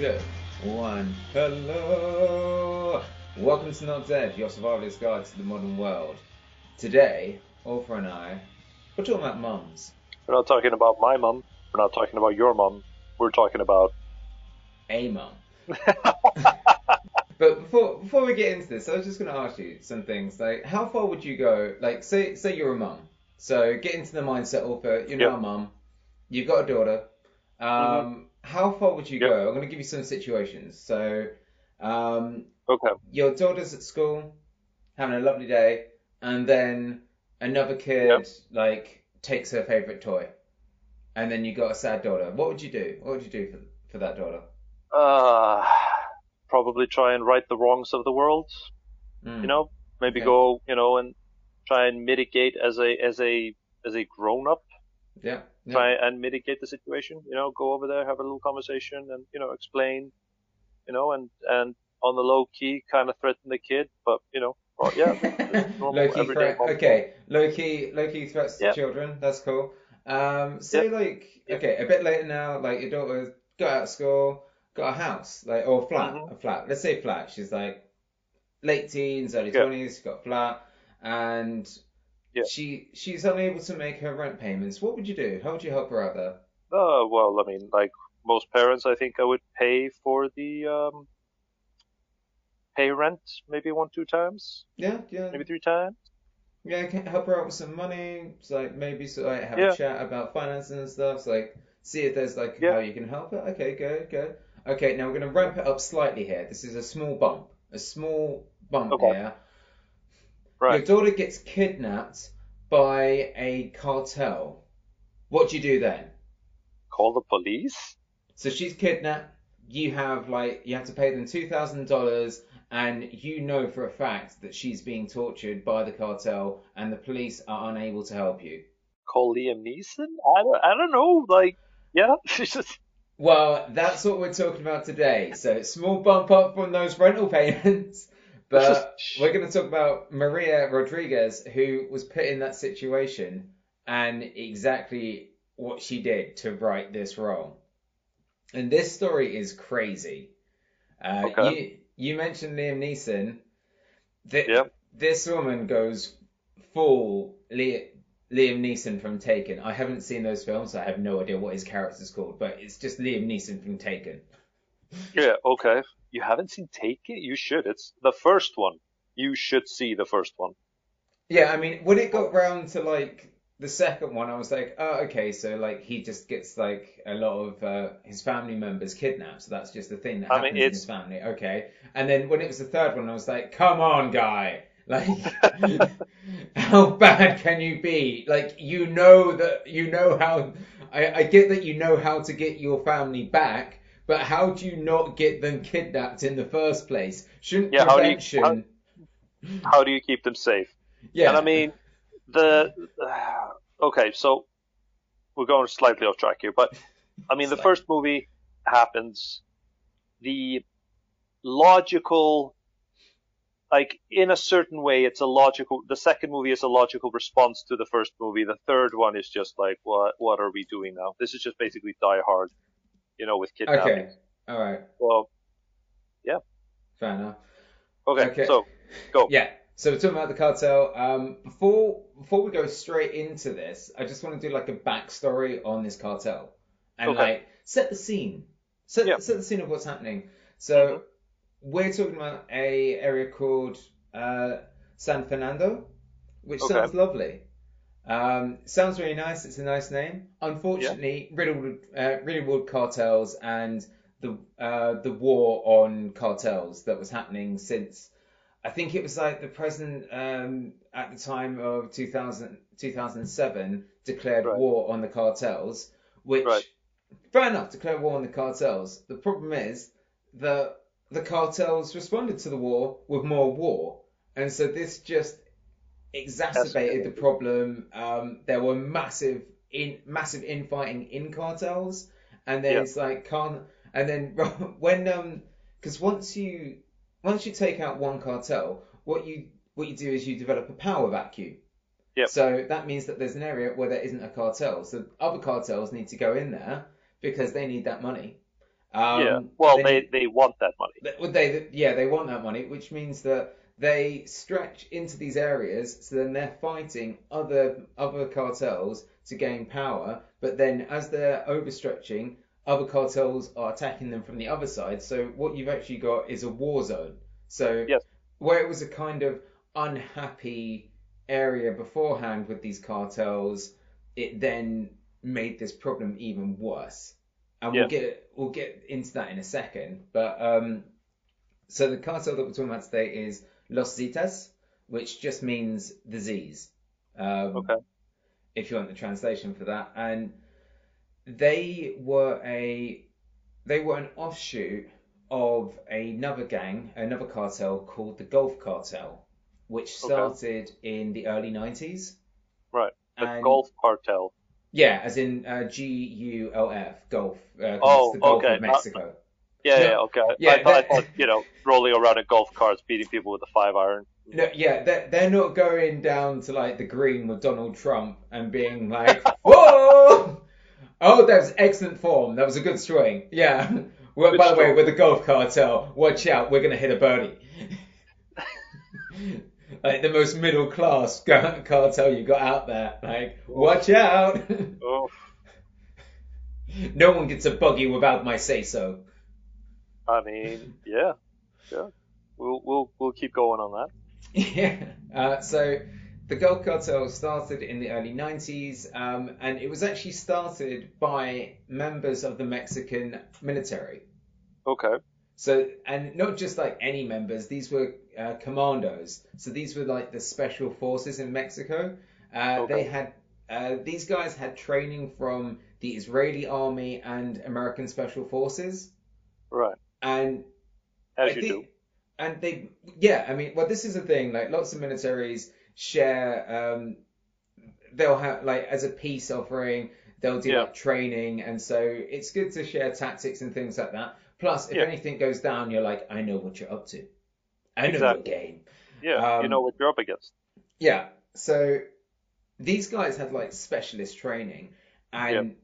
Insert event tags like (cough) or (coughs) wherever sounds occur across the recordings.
two, one. Hello! Welcome to Not Dead, your survivalist guide to the modern world. Today, Ulfar and I, we're talking about mums. We're not talking about my mum. We're not talking about your mum. We're talking about A mum. (laughs) But before before we get into this, I was just going to ask you some things. Like, how far would you go? Like, say say you're a mum. So get into the mindset of uh, you're Yep. now a mum. You've got a daughter. Um, How far would you Yep. go? I'm going to give you some situations. So, um, okay. your daughter's at school, having a lovely day, and then another kid Yep. like takes her favorite toy, and then you got a sad daughter. What would you do? What would you do for for that daughter? Uh, probably try and right the wrongs of the world. Mm. You know, maybe Okay. go, you know, and try and mitigate as a as a as a grown up. Yeah. Yeah. Try and mitigate the situation. You know, go over there, have a little conversation, and you know, explain. You know, and and on the low key, kind of threaten the kid, but you know, well, yeah, (laughs) normal low key threat. mom Okay, low key, low key threats to children. That's cool. Um, say like okay, a bit later now, like your daughter got out of school, got a house, like or a flat, Mhm. a flat. Let's say flat. She's like late teens, early Yeah. twenties. Got a flat, and Yeah. she she's unable to make her rent payments. What would you do? How would you help her out there? Uh, well, I mean, like most parents, I think I would pay for the um, pay rent maybe one, two times, Yeah, yeah, maybe three times. yeah. I Can help her out with some money. It's like maybe so like have Yeah. a chat about finances and stuff. So, like see if there's like Yeah. how you can help her. Okay, good, good. Okay, now we're gonna ramp it up slightly here. This is a small bump, a small bump Okay. here. Right. Your daughter gets kidnapped by a cartel. What do you do then? Call the police. So she's kidnapped. You have like you have to pay them two thousand dollars, and you know for a fact that she's being tortured by the cartel, and the police are unable to help you. Call Liam Neeson. I don't, I don't know. Like, yeah, (laughs) it's just Well, that's what we're talking about today. So small bump up from those rental payments, but we're going to talk about Maria Rodriguez, who was put in that situation, and exactly what she did to right this wrong. And this story is crazy. Uh, Okay. You you mentioned Liam Neeson. Th- Yep. This woman goes full Li- Liam Neeson from Taken. I haven't seen those films, so I have no idea what his character's called, but it's just Liam Neeson from Taken. yeah. Okay, you haven't seen Taken? You should. It's the first one. You should see the first one. Yeah, I mean, when it got round to like the second one, I was like, oh, okay, so like he just gets like a lot of uh, his family members kidnapped, so that's just the thing that I happens mean, in his family. Okay, and then when it was the third one, I was like, come on, guy, like, (laughs) how bad can you be? Like, you know that you know how. I, I get that you know how to get your family back. But how do you not get them kidnapped in the first place? Shouldn't Yeah, how do you- prevention? How do you keep them safe? yeah, And I mean, the uh, okay, so we're going slightly off track here, but I mean, the first movie happens. The logical, like in a certain way, it's a logical. The second movie is a logical response to the first movie. The third one is just like, what? What are we doing now? This is just basically Die Hard, you know, with kidnapping. okay, all right. Well, yeah. Fair enough. okay, Okay. so go. Yeah. So we're talking about the cartel. Um, before before we go straight into this, I just want to do like a backstory on this cartel and Okay. like set the scene, set Yeah. set the scene of what's happening. So Mhm. we're talking about a area called uh, San Fernando, which Okay. sounds lovely. Um, sounds really nice. It's a nice name. Unfortunately, riddled with, uh, riddled with cartels and the uh, the war on cartels that was happening since I think it was like the president um, at the time of 2000, 2007 declared Right. war on the cartels, which Right. fair enough, declared war on the cartels. The problem is that the cartels responded to the war with more war, and so this just exacerbated the problem. Um, there were massive in massive infighting in cartels, and then Yeah. it's like can't and then (laughs) when um because once you once you take out one cartel, what you what you do is you develop a power vacuum. Yep. So that means that there's an area where there isn't a cartel. So other cartels need to go in there because they need that money. Um, yeah. Well, then- they they want that money. Th- Would they? Yeah, they want that money, which means that they stretch into these areas. So then they're fighting other other cartels to gain power. But then, as they're overstretching, other cartels are attacking them from the other side. So what you've actually got is a war zone. So Yes. where it was a kind of unhappy area beforehand with these cartels, it then made this problem even worse. And we'll get we'll get into that in a second. But um, so the cartel that we're talking about today is Los Zetas, which just means disease. Um, Okay. If you want the translation for that, and they were a they were an offshoot of another gang, another cartel called the Gulf Cartel, which Okay. started in the early 90s. Right. The And- Gulf Cartel. Yeah, as in uh, G U L F, Gulf. Uh, Oh, the Gulf okay, of not- Mexico. Yeah, yeah, okay. yeah, I, thought, I thought, you know, rolling around in golf carts, beating people with a five iron. No, yeah, they're, they're not going down to like the green with Donald Trump and being like, (laughs) whoa! Oh, that was excellent form. That was a good swing. Yeah. (laughs) Well, Good by the way, with the golf cartel, watch out, we're gonna hit a birdie. (laughs) like the most middle class car- cartel you got out there. Like, watch out. No one gets a buggy without my say so. I mean, yeah, yeah. We'll we'll we'll keep going on that. (laughs) Yeah. Uh, so the Gulf Cartel started in the early 90s, um, and it was actually started by members of the Mexican military. Okay. So, and not just like any members, these were uh, commandos. So these were like the special forces in Mexico. Uh, Okay. They had uh, these guys had training from the Israeli army and American special forces, Right. And As I you think- do. And they, yeah, I mean, well, this is the thing. Like, lots of militaries share. Um, they'll have like as a peace offering, they'll do Yeah. like training, and so it's good to share tactics and things like that. Plus, if Yeah. anything goes down, you're like, I know what you're up to. I know Exactly. your game. Yeah, you um, know what you're up against. Yeah. So these guys had like specialist training, and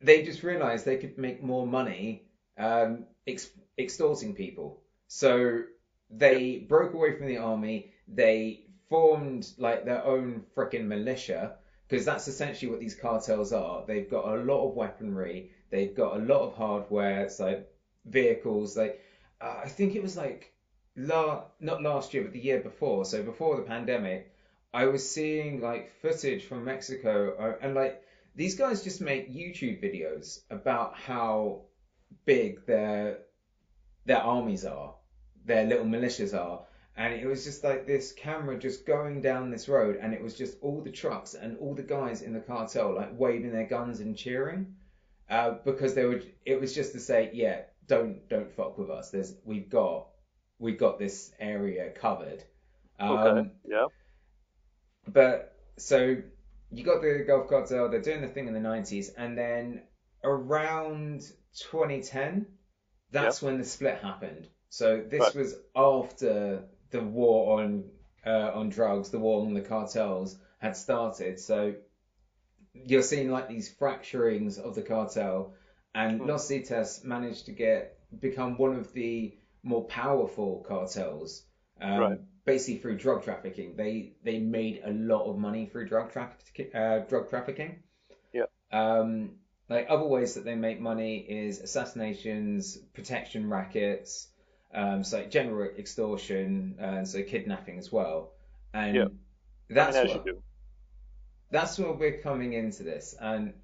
they just realized they could make more money um, ex- extorting people. So they broke away from the army. They formed like their own freaking militia because that's essentially what these cartels are. They've got a lot of weaponry. They've got a lot of hardware. It's like vehicles. Like uh, I think it was like la- not last year, but the year before. So before the pandemic, I was seeing like footage from Mexico, uh, and like these guys just make YouTube videos about how big their their armies are, their little militias are. And it was just like this camera just going down this road, and it was just all the trucks and all the guys in the cartel like waving their guns and cheering, uh, because they would. It was just to say, yeah, don't don't fuck with us. There's we've got we've got this area covered. Um, Okay. yeah. but so you got the Gulf Cartel, they're doing the thing in the 90s, and then around 2010, that's when the split happened. So this Right. was after the war on uh, on drugs, the war on the cartels had started. So you're seeing like these fracturings of the cartel, and Hmm. Los Zetas managed to get become one of the more powerful cartels. Um, Right. Basically through drug trafficking, they they made a lot of money through drug trafficking. Uh, drug trafficking. Yeah. Um, like other ways that they make money is assassinations, protection rackets, um, so like general extortion, and so kidnapping as well. And Yeah. that's I mean, what, that's where we're coming into this. And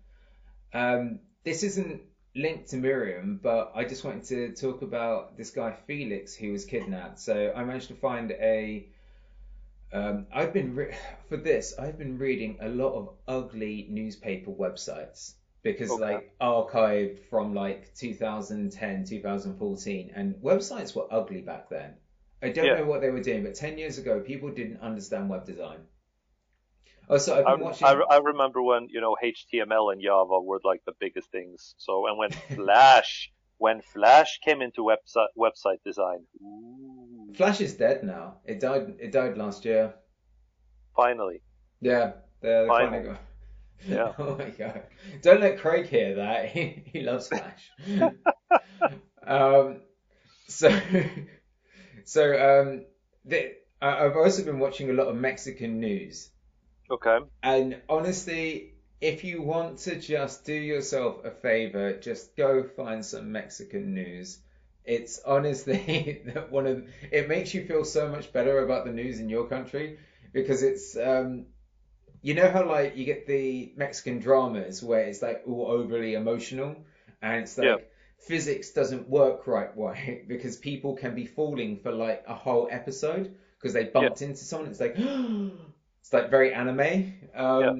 um, this isn't linked to Miriam, but I just wanted to talk about this guy Felix who was kidnapped. So I managed to find a. Um, I've been re- (sighs) for this. I've been reading a lot of ugly newspaper websites because Okay. like archived from like 2010, 2014, and websites were ugly back then. I don't Yeah. know what they were doing, but 10 years ago, people didn't understand web design. Oh, so I've I, been um, watching. I, I remember when you know HTML and Java were like the biggest things. So and when (laughs) Flash when Flash came into website website design, ooh, Flash is dead now. It died. It died last year. finally, Yeah, finally. Yeah. (laughs) oh my god! Don't let Craig hear that. (laughs) He he loves Flash. (laughs) um, so, so um, the, I've also been watching a lot of Mexican news. Okay. And honestly, if you want to just do yourself a favor, just go find some Mexican news. It's honestly one of it makes you feel so much better about the news in your country because it's um you know how like you get the Mexican dramas where it's like all overly emotional and it's like Yeah. physics doesn't work right (laughs) way because people can be falling for like a whole episode because they bumped into someone. It's like (gasps) it's like very anime. Um, Yeah.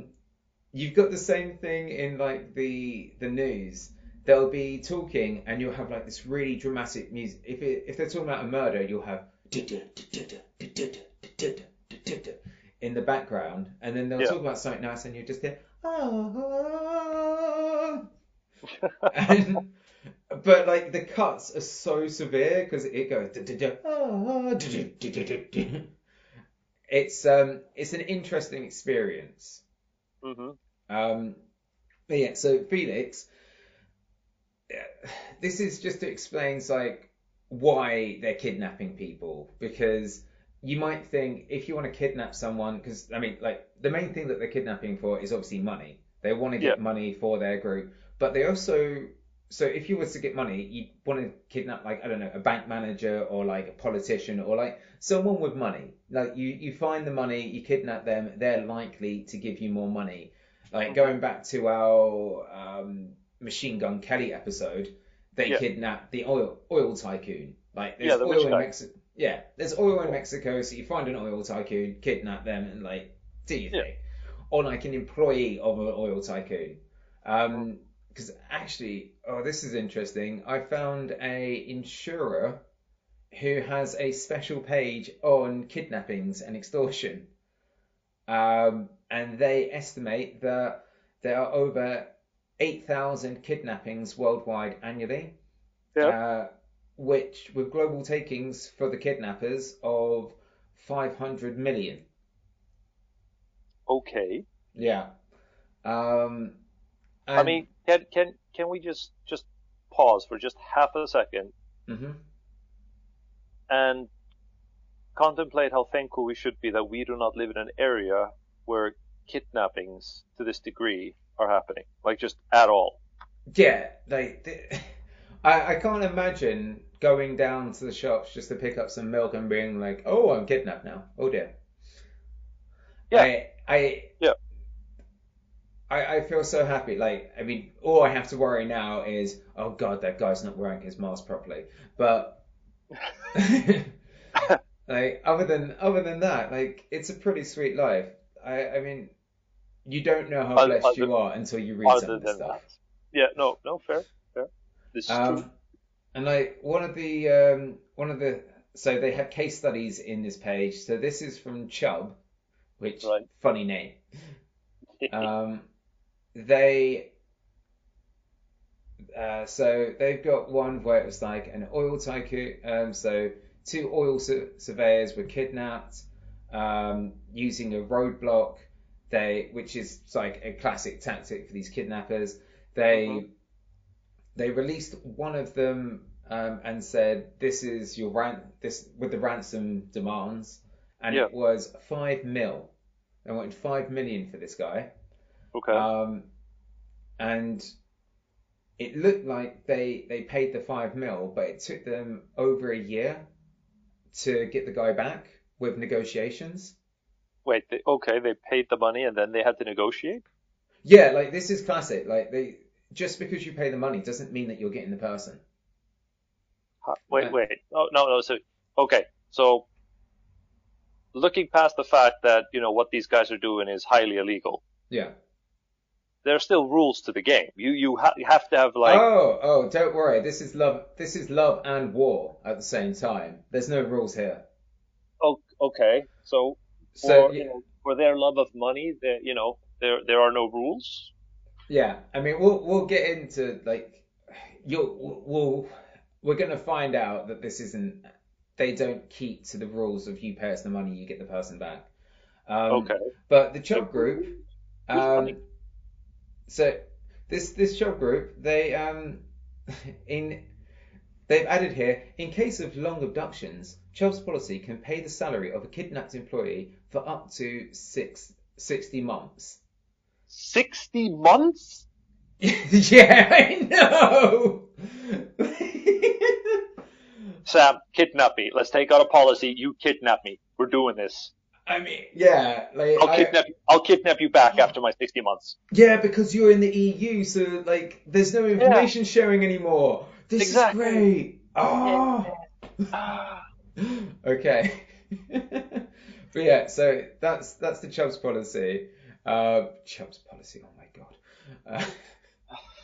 You've got the same thing in like the the news. They'll be talking and you'll have like this really dramatic music. If it, if they're talking about a murder, you'll have in the background, and then they'll Yeah. talk about something nice, and you just hear ah. (laughs) and, but like the cuts are so severe because it goes it's um it's an interesting experience hmm um but yeah so felix this is just to explain like why they're kidnapping people because you might think if you want to kidnap someone because i mean like the main thing that they're kidnapping for is obviously money. They want to get Yeah. money for their group but they also so if you were to get money you'd want to kidnap like i don't know a bank manager or like a politician or like someone with money. Like you you find the money you kidnap them they're likely to give you more money. Like going back to our um, machine gun kelly episode they Yeah. kidnapped the oil oil tycoon. Like there's Yeah, the oil in mexico yeah there's oil in mexico so you find an oil tycoon kidnap them and like do your Yeah. thing. Or like an employee of an oil tycoon. Um because actually oh this is interesting. I found a insurer who has a special page on kidnappings and extortion. Um and they estimate that there are over 8000 kidnappings worldwide annually. Yeah. uh, which with global takings for the kidnappers of 500 million Okay. yeah um I mean, can can can we just just pause for just half a second Mhm. and contemplate how thankful we should be that we do not live in an area where kidnappings to this degree are happening, like just at all. Yeah, like (laughs) I I can't imagine going down to the shops just to pick up some milk and being like, oh, I'm kidnapped now. Oh dear. Yeah. I I Yeah. I, I feel so happy. Like I mean, all I have to worry now is, oh god, that guy's not wearing his mask properly. But (laughs) (laughs) like other than other than that, like it's a pretty sweet life. I I mean, you don't know how Other- blessed you are until you read some Other of this stuff. that, yeah, no, no, fair, fair. This is true. Um, And like one of the um, one of the so they have case studies in this page. So this is from Chubb, which Right. funny name. (laughs) Um, they uh, so they've got one where it was like an oil tycoon. Um, so two oil su- surveyors were kidnapped um, using a roadblock. They, which is like a classic tactic for these kidnappers. They Mhm. They released one of them um, and said, "This is your ran this with the ransom demands," and Yeah. it was five mil. They wanted five million for this guy. okay. Um, and it looked like they they paid the five mil, but it took them over a year to get the guy back with negotiations. Wait, they, okay, they paid the money and then they had to negotiate. Yeah, like this is classic. Like they just because you pay the money doesn't mean that you're getting the person. Wait, Uh, wait. Oh, no, no. So, okay. So, looking past the fact that, you know, what these guys are doing is highly illegal, Yeah. there are still rules to the game. You, you, ha- you have to have, like, oh, oh, don't worry. This is love. This is love and war at the same time. There's no rules here. oh, okay. So, So for, yeah, you know, for their love of money, there, you know, there, there are no rules. Yeah. I mean, we'll we'll get into like you'll we'll we're gonna find out that this isn't. They don't keep to the rules of you pay us the money, you get the person back. Um, Okay. But the Chubb group, um, so this this Chubb group, they um (laughs) in they've added here, in case of long abductions, Chubb's policy can pay the salary of a kidnapped employee for up to six, 60 months. 60 months? (laughs) yeah, I know! (laughs) Sam, kidnap me. Let's take out a policy. You kidnap me. We're doing this. I mean, yeah, like I'll I- kidnap you. I'll kidnap you back after my 60 months. Yeah, because you're in the EU, so like, there's no information sharing anymore. This Exactly. is great. Oh. (laughs) okay. but yeah, so that's that's the Chubbs policy. Uh, Chubbs policy. Oh my god. Uh,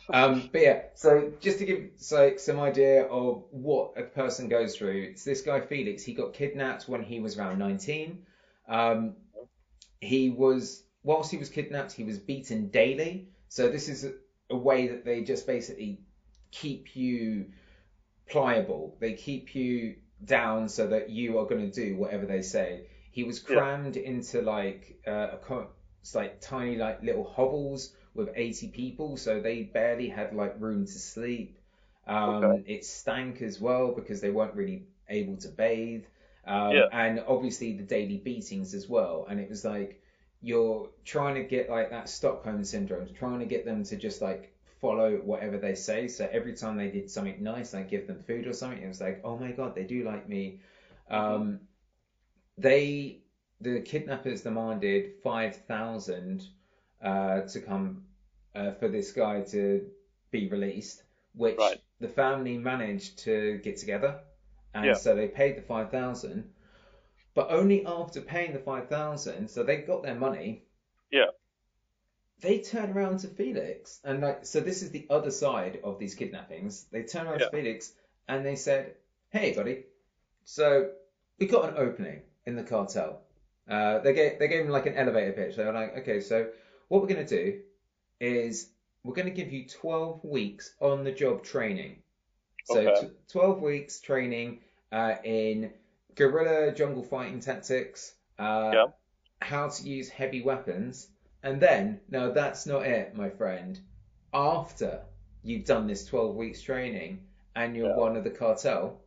(laughs) um, but yeah, so just to give so, some idea of what a person goes through, it's this guy Felix. He got kidnapped when he was around 19. Um, he was whilst he was kidnapped, he was beaten daily. So this is a, a way that they just basically keep you pliable. They keep you down so that you are going to do whatever they say. He was Yeah. crammed into like uh, a it's like tiny like little hovels with 80 people, so they barely had like room to sleep. Um, Okay. It stank as well because they weren't really able to bathe. Um, Yeah. And obviously the daily beatings as well. And it was like you're trying to get like that Stockholm syndrome, trying to get them to just like follow whatever they say. So every time they did something nice, like give them food or something, it was like, oh my god, they do like me. Um, they the kidnappers demanded five thousand uh, to come uh, for this guy to be released, which Right. the family managed to get together, and Yeah. so they paid the five thousand. But only after paying the five thousand, so they got their money. Yeah. They turn around to Felix, and like, so this is the other side of these kidnappings. They turn around Yeah. to Felix, and they said, "Hey, buddy, so we got an opening in the cartel. Uh, they gave they gave him like an elevator pitch. They were like, okay, so what we're gonna do is we're gonna give you 12 weeks on the job training. So Okay. t- 12 weeks training uh, in guerrilla jungle fighting tactics, uh, Yeah. how to use heavy weapons, and then no, that's not it, my friend. After you've done this 12 weeks training and you're Yeah. one of the cartel,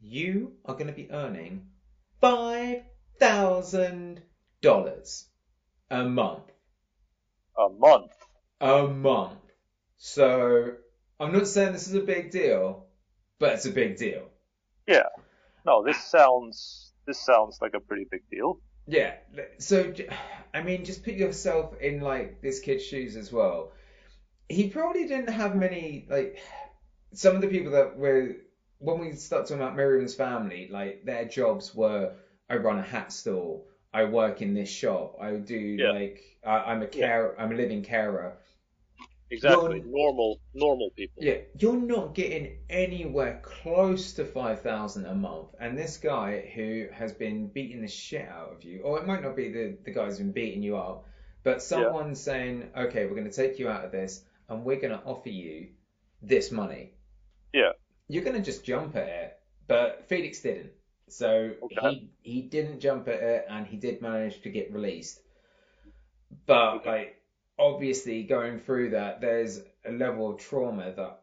you are going to be earning five thousand dollars a month. A month. A month. So I'm not saying this is a big deal, but it's a big deal. Yeah. No, this sounds this sounds like a pretty big deal. Yeah. So I mean, just put yourself in like this kid's shoes as well. He probably didn't have many like some of the people that were when we start talking about Miriam's family, like their jobs were I run a hat store, I work in this shop, I do Yeah. like I, I'm a care, I'm a living carer. Exactly. Well- normal normal people. Yeah, you're not getting anywhere close to five thousand a month. And this guy who has been beating the shit out of you, or it might not be the the guy who's been beating you up, but someone saying, okay, we're going to take you out of this, and we're going to offer you this money. Yeah. You're going to just jump at it, but Felix didn't. So Okay. he he didn't jump at it, and he did manage to get released. But Okay. like obviously going through that, there's a level of trauma that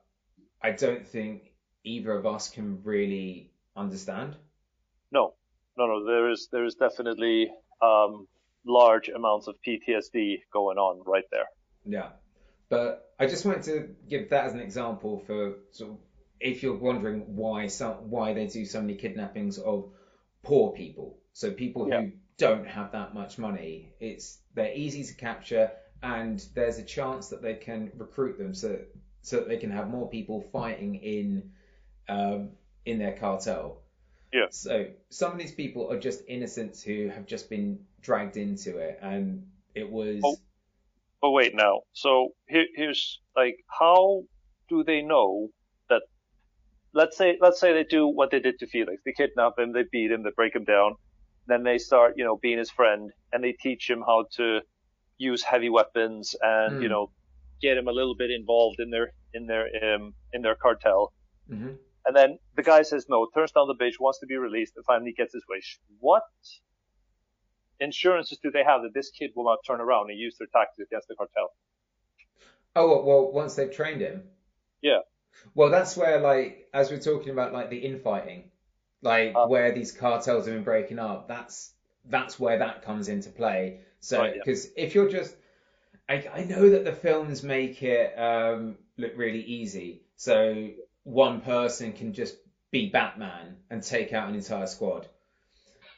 I don't think either of us can really understand. No, no, no. There is there is definitely um, large amounts of PTSD going on right there. Yeah. But I just wanted to give that as an example for sort of if you're wondering why some why they do so many kidnappings of poor people. So people Yeah. who don't have that much money. It's they're easy to capture and there's a chance that they can recruit them so so that they can have more people fighting in um, in their cartel. Yeah. So some of these people are just innocents who have just been dragged into it and it was Oh. But wait now. So here, here's like, how do they know? Let's say, let's say they do what they did to Felix. They kidnap him, they beat him, they break him down. Then they start, you know, being his friend, and they teach him how to use heavy weapons, and you Hmm. know, get him a little bit involved in their in their um in their cartel. Mhm. And then the guy says no, turns down the bitch, wants to be released, and finally gets his wish. What insurances do they have that this kid will not turn around and use their tactics against the cartel? Oh well, once they've trained him. Yeah. Well, that's where like as we're talking about like the infighting, like Uh. where these cartels have been breaking up. That's that's where that comes into play. So Right, yeah. because if you're just I, I know that the films make it um, look really easy. So one person can just be Batman and take out an entire squad.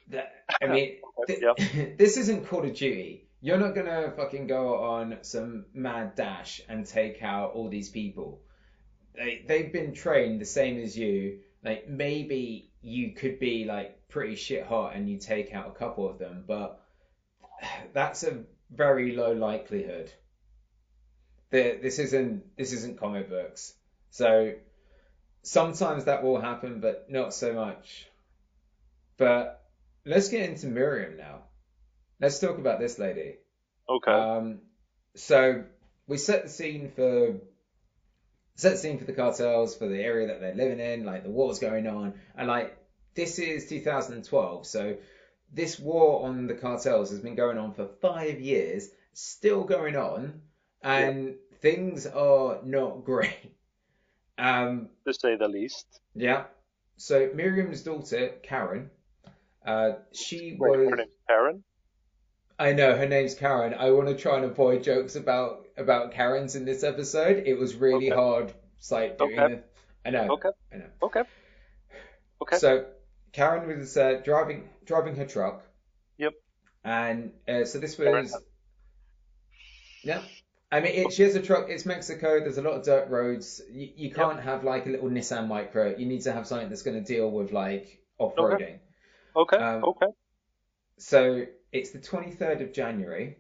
That, I mean, (laughs) th- (laughs) this isn't Call of Duty. You're not gonna fucking go on some mad dash and take out all these people. They they've been trained the same as you. Like maybe you could be like pretty shit hot and you take out a couple of them, but that's a very low likelihood. The, this isn't this isn't comic books, so sometimes that will happen, but not so much. But let's get into Miriam now. Let's talk about this lady. Okay. Um, so we set the scene for set scene for the cartels for the area that they're living in, like the war's going on, and like this is 2012, so this war on the cartels has been going on for five years, still going on, and things are not (laughs) great. Um, to say the least. yeah. So Miriam's daughter, Karen, uh, she Wait, was. her name's Karen. I know her name's Karen. I want to try and avoid jokes about about Karens in this episode. It was really Okay. hard, like doing Okay. it. I know. Okay. I know. Okay. Okay. So Karen was uh, driving driving her truck. Yep. And uh, so this was. Yeah. I mean, it, she has a truck. It's Mexico. There's a lot of dirt roads. You, you can't have like a little Nissan Micra. You need to have something that's going to deal with like off-roading. Okay. um, okay. So it's the 23rd of January.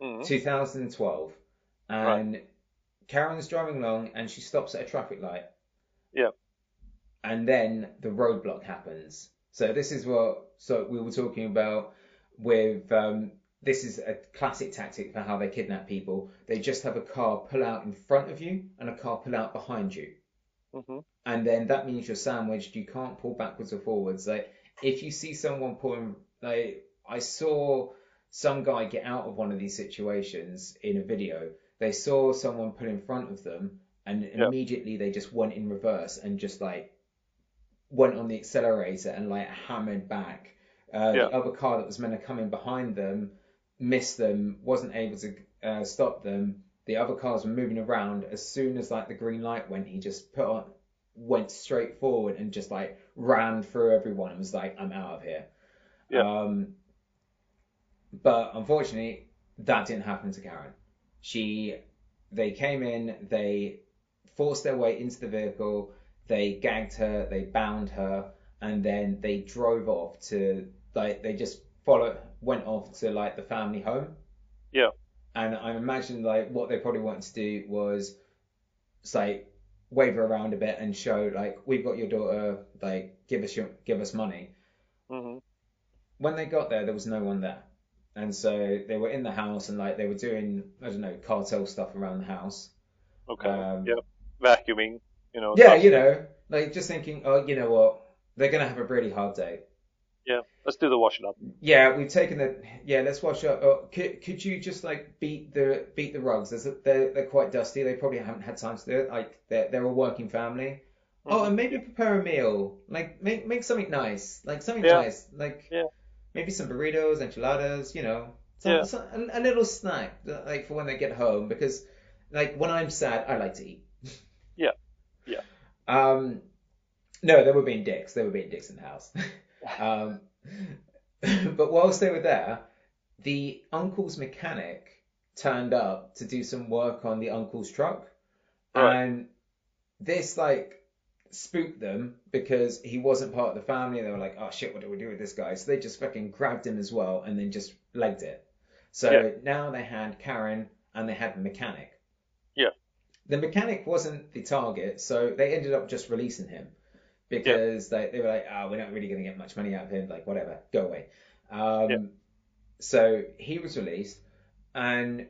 Mhm. 2012, and Karen's driving along and she stops at a traffic light. Yeah. And then the roadblock happens. So this is what so we were talking about with um, this is a classic tactic for how they kidnap people. They just have a car pull out in front of you and a car pull out behind you. Mhm. And then that means you're sandwiched. You can't pull backwards or forwards. Like if you see someone pulling, like I saw some guy get out of one of these situations in a video. They saw someone put in front of them, and Yeah. immediately they just went in reverse and just like went on the accelerator and like hammered back. Uh, Yeah. The other car that was meant to come in behind them missed them, wasn't able to uh, stop them. The other cars were moving around. As soon as like the green light went, he just put on, went straight forward and just like ran through everyone and was like, "I'm out of here." Yeah. Um, but unfortunately, that didn't happen to Karen. She, they came in, they forced their way into the vehicle, they gagged her, they bound her, and then they drove off to like they just followed, went off to like the family home. Yeah. And I imagine like what they probably wanted to do was, like wave her around a bit and show like we've got your daughter, like give us your give us money Mhm. when they got there, there was no one there. And so they were in the house and like they were doing, I don't know, cartel stuff around the house. Okay. Um, yep. Vacuuming. You know. Yeah, stuff. you know, like just thinking, oh, you know what? They're going to have a really hard day. Yeah. Let's do the washing up. Yeah, we've taken the, yeah, let's wash up. Oh, could, could you just like beat the, beat the rugs? There's a, they're, they're quite dusty. They probably haven't had time to do it. Like they're, they're a working family. Oh, Mhm. and maybe prepare a meal. Like make, make something nice. Like something Yeah. nice. Like Yeah. Maybe some burritos, enchiladas, you know, some, Yeah. some, a, a little snack, like for when they get home, because like when I'm sad, I like to eat. (laughs) Yeah. Yeah. Um, no, they were being dicks. They were being dicks in the house. (laughs) um, (laughs) but whilst they were there, the uncle's mechanic turned up to do some work on the uncle's truck, Right. and this like spooked them because he wasn't part of the family. They were like, "Oh shit, what do we do with this guy?" So they just fucking grabbed him as well and then just legged it. So Yeah. now they had Karen and they had the mechanic. Yeah. The mechanic wasn't the target, so they ended up just releasing him because they, they were like, "Oh, we're not really going to get much money out of him. Like, whatever, go away." Um, Yeah. So he was released, and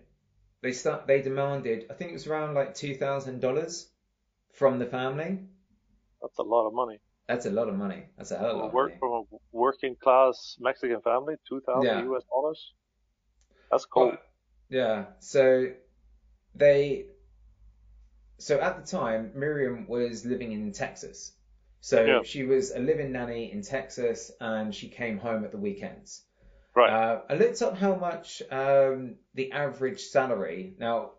they start. They demanded, I think it was around like two thousand dollars from the family. That's a lot of money. That's a lot of money. That's a hell of a lot Work from a working class Mexican family, two thousand Yeah. US dollars. That's cool. Well, yeah. So they so at the time, Miriam was living in Texas. So Yeah. she was a living nanny in Texas, and she came home at the weekends. Right. Uh, I looked up how much um, the average salary. Now,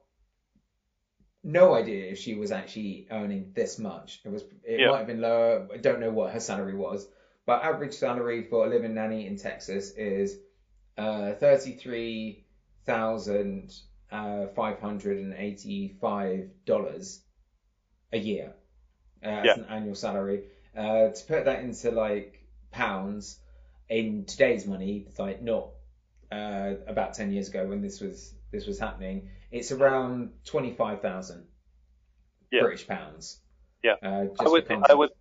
no idea if she was actually earning this much. It was. It Yeah. might have been lower. I don't know what her salary was, but average salary for a living nanny in Texas is uh, thirty-three thousand uh, five hundred and eighty-five dollars a year uh, as Yeah. an annual salary. Uh, to put that into like pounds in today's money, it's like not uh, about ten years ago when this was this was happening. It's around twenty-five thousand Yeah. British pounds. Yeah. Uh, I would think, I would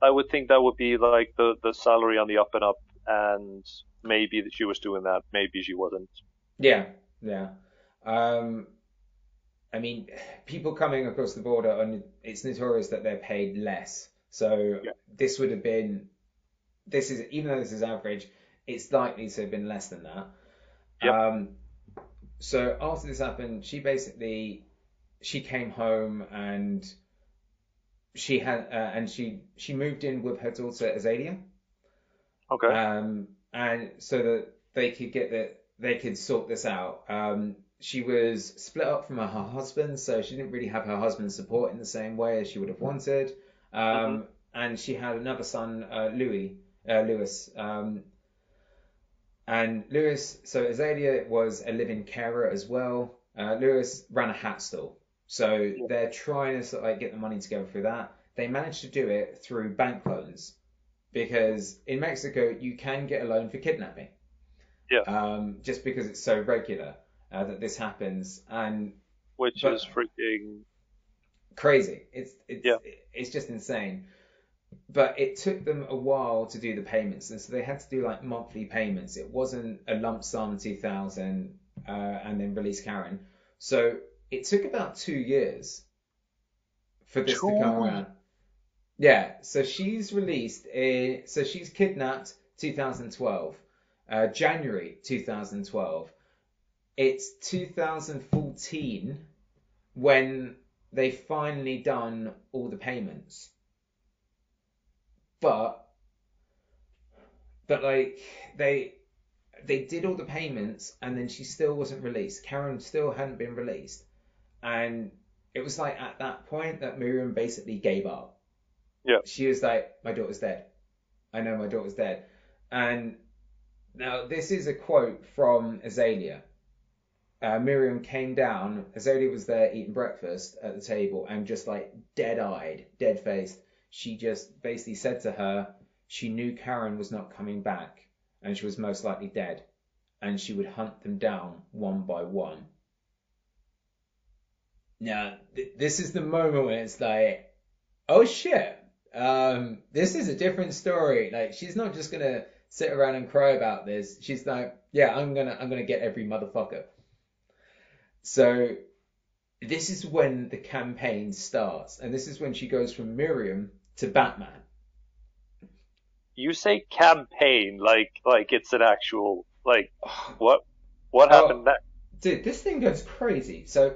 I would think that would be like the the salary on the up and up, and maybe that she was doing that, maybe she wasn't. Yeah, yeah. Um, I mean, people coming across the border, and it's notorious that they're paid less. So Yeah. this would have been, this is even though this is average, it's likely to have been less than that. Yep. Um, so after this happened, she basically she came home and she had uh, and she she moved in with her daughter Azalea. Okay. Um, and so that they could get that they could sort this out. Um, she was split up from her husband, so she didn't really have her husband's support in the same way as she would have wanted. Um, and she had another son, uh, Louis, uh, Lewis. Um, and Lewis, so Azalea was a living carer as well. Uh, Lewis ran a hat stall, so they're trying to sort of like get the money together for that. They managed to do it through bank loans because in Mexico you can get a loan for kidnapping. Yeah. Um, just because it's so regular uh, that this happens and Which is freaking crazy. It's it's Yeah. it's just insane. But it took them a while to do the payments, and so they had to do like monthly payments. It wasn't a lump sum two thousand uh, and then release Karen. So it took about two years for this to come around. Yeah, so she's released. In, so she's kidnapped 2012, uh, January 2012. It's 2014 when they finally done all the payments. But, but like they they did all the payments and then she still wasn't released. Karen still hadn't been released, and it was like at that point that Miriam basically gave up. Yeah. She was like, "My daughter's dead. I know my daughter's dead." And now this is a quote from Azalea. Uh, Miriam came down. Azalea was there eating breakfast at the table and just like dead-eyed, dead-faced. She just basically said to her, she knew Karen was not coming back and she was most likely dead, and she would hunt them down one by one. Now, th- this is the moment when it's like, oh shit, um, this is a different story. Like, she's not just gonna sit around and cry about this. She's like, yeah, I'm gonna, I'm gonna get every motherfucker. So, this is when the campaign starts, and this is when she goes from Miriam to Batman. you say campaign like like it's an actual like (sighs) Oh, what what Oh. happened next? Dude, this thing goes crazy. So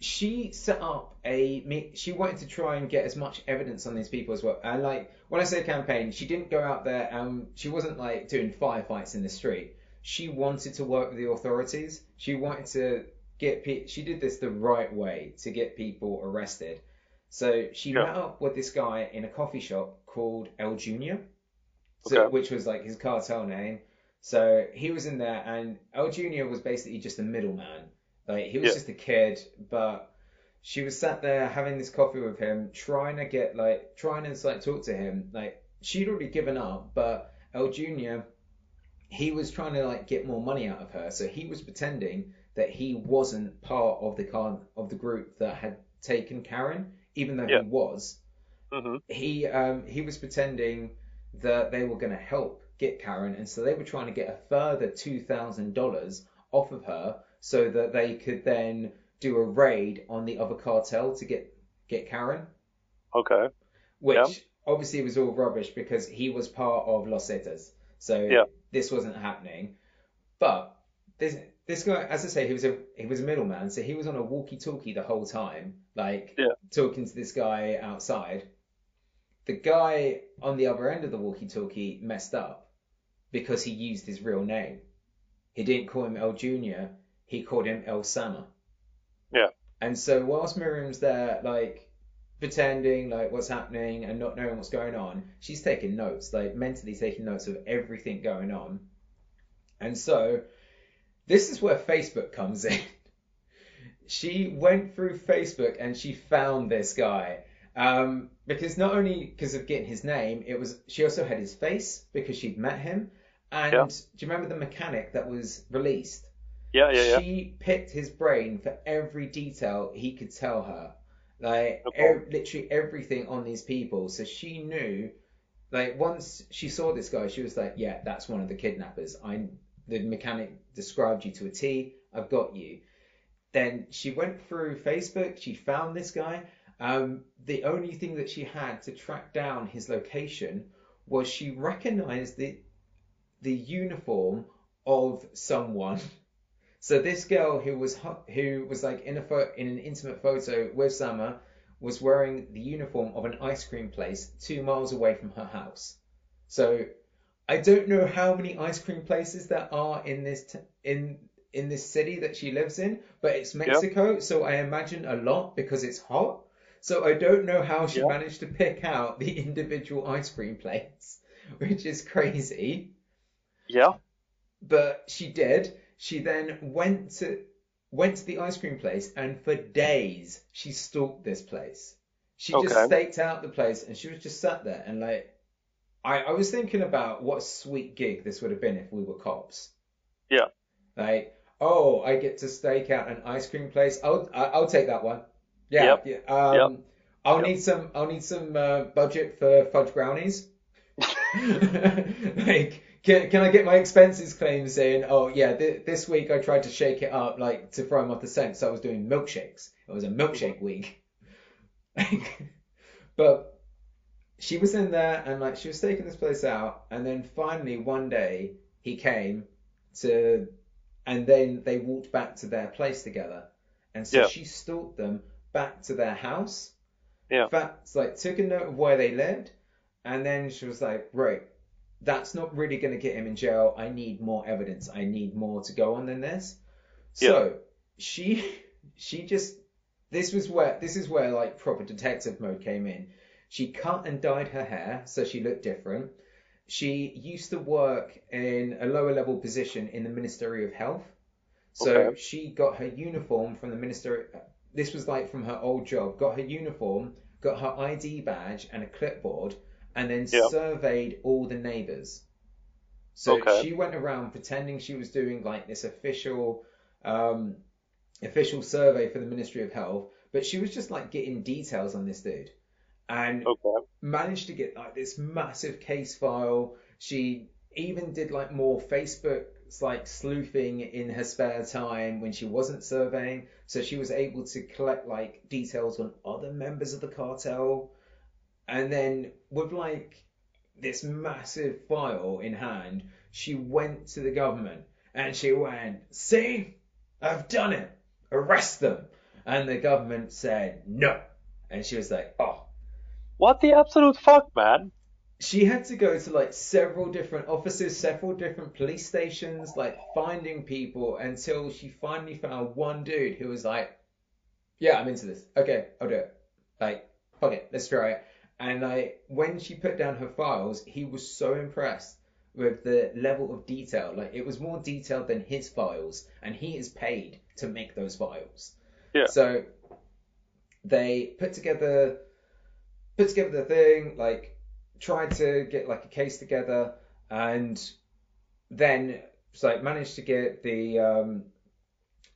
she set up a she wanted to try and get as much evidence on these people as well. And like when I say campaign, she didn't go out there and she wasn't like doing firefights in the street. She wanted to work with the authorities. She wanted to get pe- she did this the right way to get people arrested. So she Yeah. met up with this guy in a coffee shop called El Junior, so, Okay. which was like his cartel name. So he was in there, and El Junior was basically just a middleman. Like he was Yeah. just a kid, but she was sat there having this coffee with him, trying to get like trying to like talk to him. Like she'd already given up, but El Junior, he was trying to like get more money out of her. So he was pretending that he wasn't part of the car of the group that had taken Karen, even though Yeah. he was hmm he um he was pretending that they were going to help get Karen, and so they were trying to get a further two thousand dollars off of her, so that they could then do a raid on the other cartel to get get Karen, Okay. which Yeah. obviously was all rubbish because he was part of Los Zetas, so Yeah. this wasn't happening. But this this guy, as I say, he was a he was a middleman, so he was on a walkie-talkie the whole time, like Yeah. talking to this guy outside. The guy on the other end of the walkie-talkie messed up because he used his real name. He didn't call him El Junior. He called him El Sama. Yeah. And so whilst Miriam's there, like pretending like what's happening and not knowing what's going on, she's taking notes, like mentally taking notes of everything going on. And so this is where Facebook comes in. she went through Facebook and she found this guy. Um, because not only because of getting his name, it was she also had his face because she'd met him. And Yeah. do you remember the mechanic that was released? Yeah, yeah, yeah. She picked his brain for every detail he could tell her, like ev- literally everything on these people. So she knew, like once she saw this guy, she was like, "Yeah, that's one of the kidnappers. I the mechanic described you to a T. I've got you." Then she went through Facebook. She found this guy. Um, the only thing that she had to track down his location was she recognized the the uniform of someone. (laughs) So this girl who was who was like in a pho- in an intimate photo with Summer was wearing the uniform of an ice cream place two miles away from her house. So I don't know how many ice cream places there are in this t- in in this city that she lives in, but it's Mexico, so I imagine a lot because it's hot. So I don't know how she Yeah. managed to pick out the individual ice cream plates, (laughs) which is crazy Yeah. but she did. She then went to went to the ice cream place, and for days she stalked this place. She just staked out the place, and she was just sat there. And like, I I was thinking about what a sweet gig this would have been if we were cops. Yeah. Like, oh, I get to stake out an ice cream place. I'll I- I'll take that one. Yeah. Yep. yeah. Um, Yep. I'll Yep. need some. I'll need some uh, budget for fudge brownies. (laughs) like, can, can I get my expenses claims in? Oh yeah, th- this week I tried to shake it up, like to throw him off the scent. So I was doing milkshakes. It was a milkshake week. (laughs) but she was in there and like she was taking this place out, and then finally one day he came to, and then they walked back to their place together, and so Yeah. she stalked them back to their house. Yeah. Facts like took a note of where they lived, and then she was like, right, that's not really going to get him in jail. I need more evidence. I need more to go on than this. So she (laughs) she just this was where this is where like proper detective mode came in. She cut and dyed her hair so she looked different. She used to work in a lower level position in the Ministry of Health. So Okay. she got her uniform from the Ministry. This was like from her old job. Got her uniform, got her ID badge and a clipboard, and then Yeah. surveyed all the neighbors. So Okay. she went around pretending she was doing like this official, um, official survey for the Ministry of Health, but she was just like getting details on this dude, and Okay. managed to get like this massive case file. She even did like more Facebook like sleuthing in her spare time when she wasn't surveying. So she was able to collect like details on other members of the cartel. And then with like this massive file in hand, she went to the government and she went, See, I've done it. Arrest them. And the government said no. And she was like, Oh, What the absolute fuck, man? she had to go to like several different offices, several different police stations, like finding people until she finally found one dude who was like, "Yeah, I'm into this. Okay, I'll do it. Like, fuck it, let's try it." And like when she put down her files, he was so impressed with the level of detail. Like it was more detailed than his files, and he is paid to make those files. Yeah. So they put together put together the thing, like tried to get like a case together, and then it's like managed to get the um,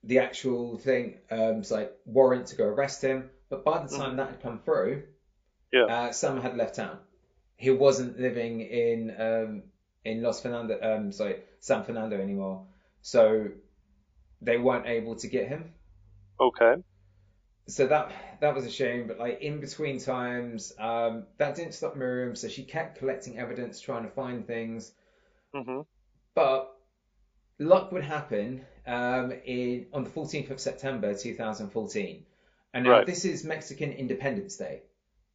the actual thing, um, it's like warrant to go arrest him. But by the time that had come through, Yeah. uh, Sam had left town. He wasn't living in um, in Los Fernando, um, sorry, San Fernando anymore. So they weren't able to get him Okay. so that that was a shame but like in between times um that didn't stop miriam so she kept collecting evidence trying to find things hmm but luck would happen um, in on the 14th of September 2014, and Right. this is Mexican Independence Day,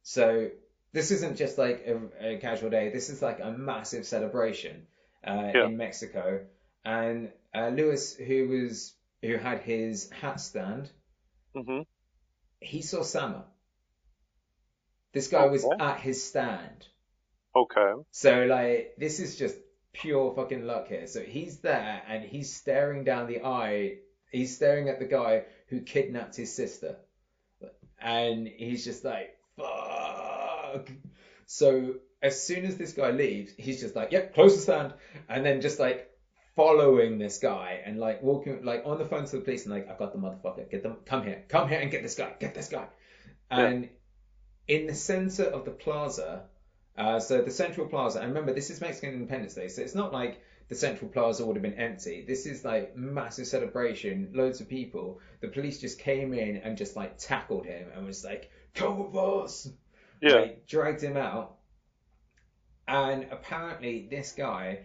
so this isn't just like a, a casual day. This is like a massive celebration uh, Yeah. in Mexico, and uh, Lewis, who was who had his hat stand, hmm he saw Sama. This guy was Okay. at his stand. Okay. So like this is just pure fucking luck here. So he's there and he's staring down the eye. He's staring at the guy who kidnapped his sister. And he's just like, fuck. So as soon as this guy leaves, he's just like, yep, close the stand. And then just like following this guy and like walking like on the phone to the police and like, I've got the motherfucker. Get them come here. Come here and get this guy. Get this guy. And in the center of the plaza, uh, so the Central Plaza, and remember this is Mexican Independence Day, so it's not like the Central Plaza would have been empty. This is like massive celebration, loads of people. The police just came in and just like tackled him and was like, "Come with us!" Yeah. Like, dragged him out, and apparently this guy,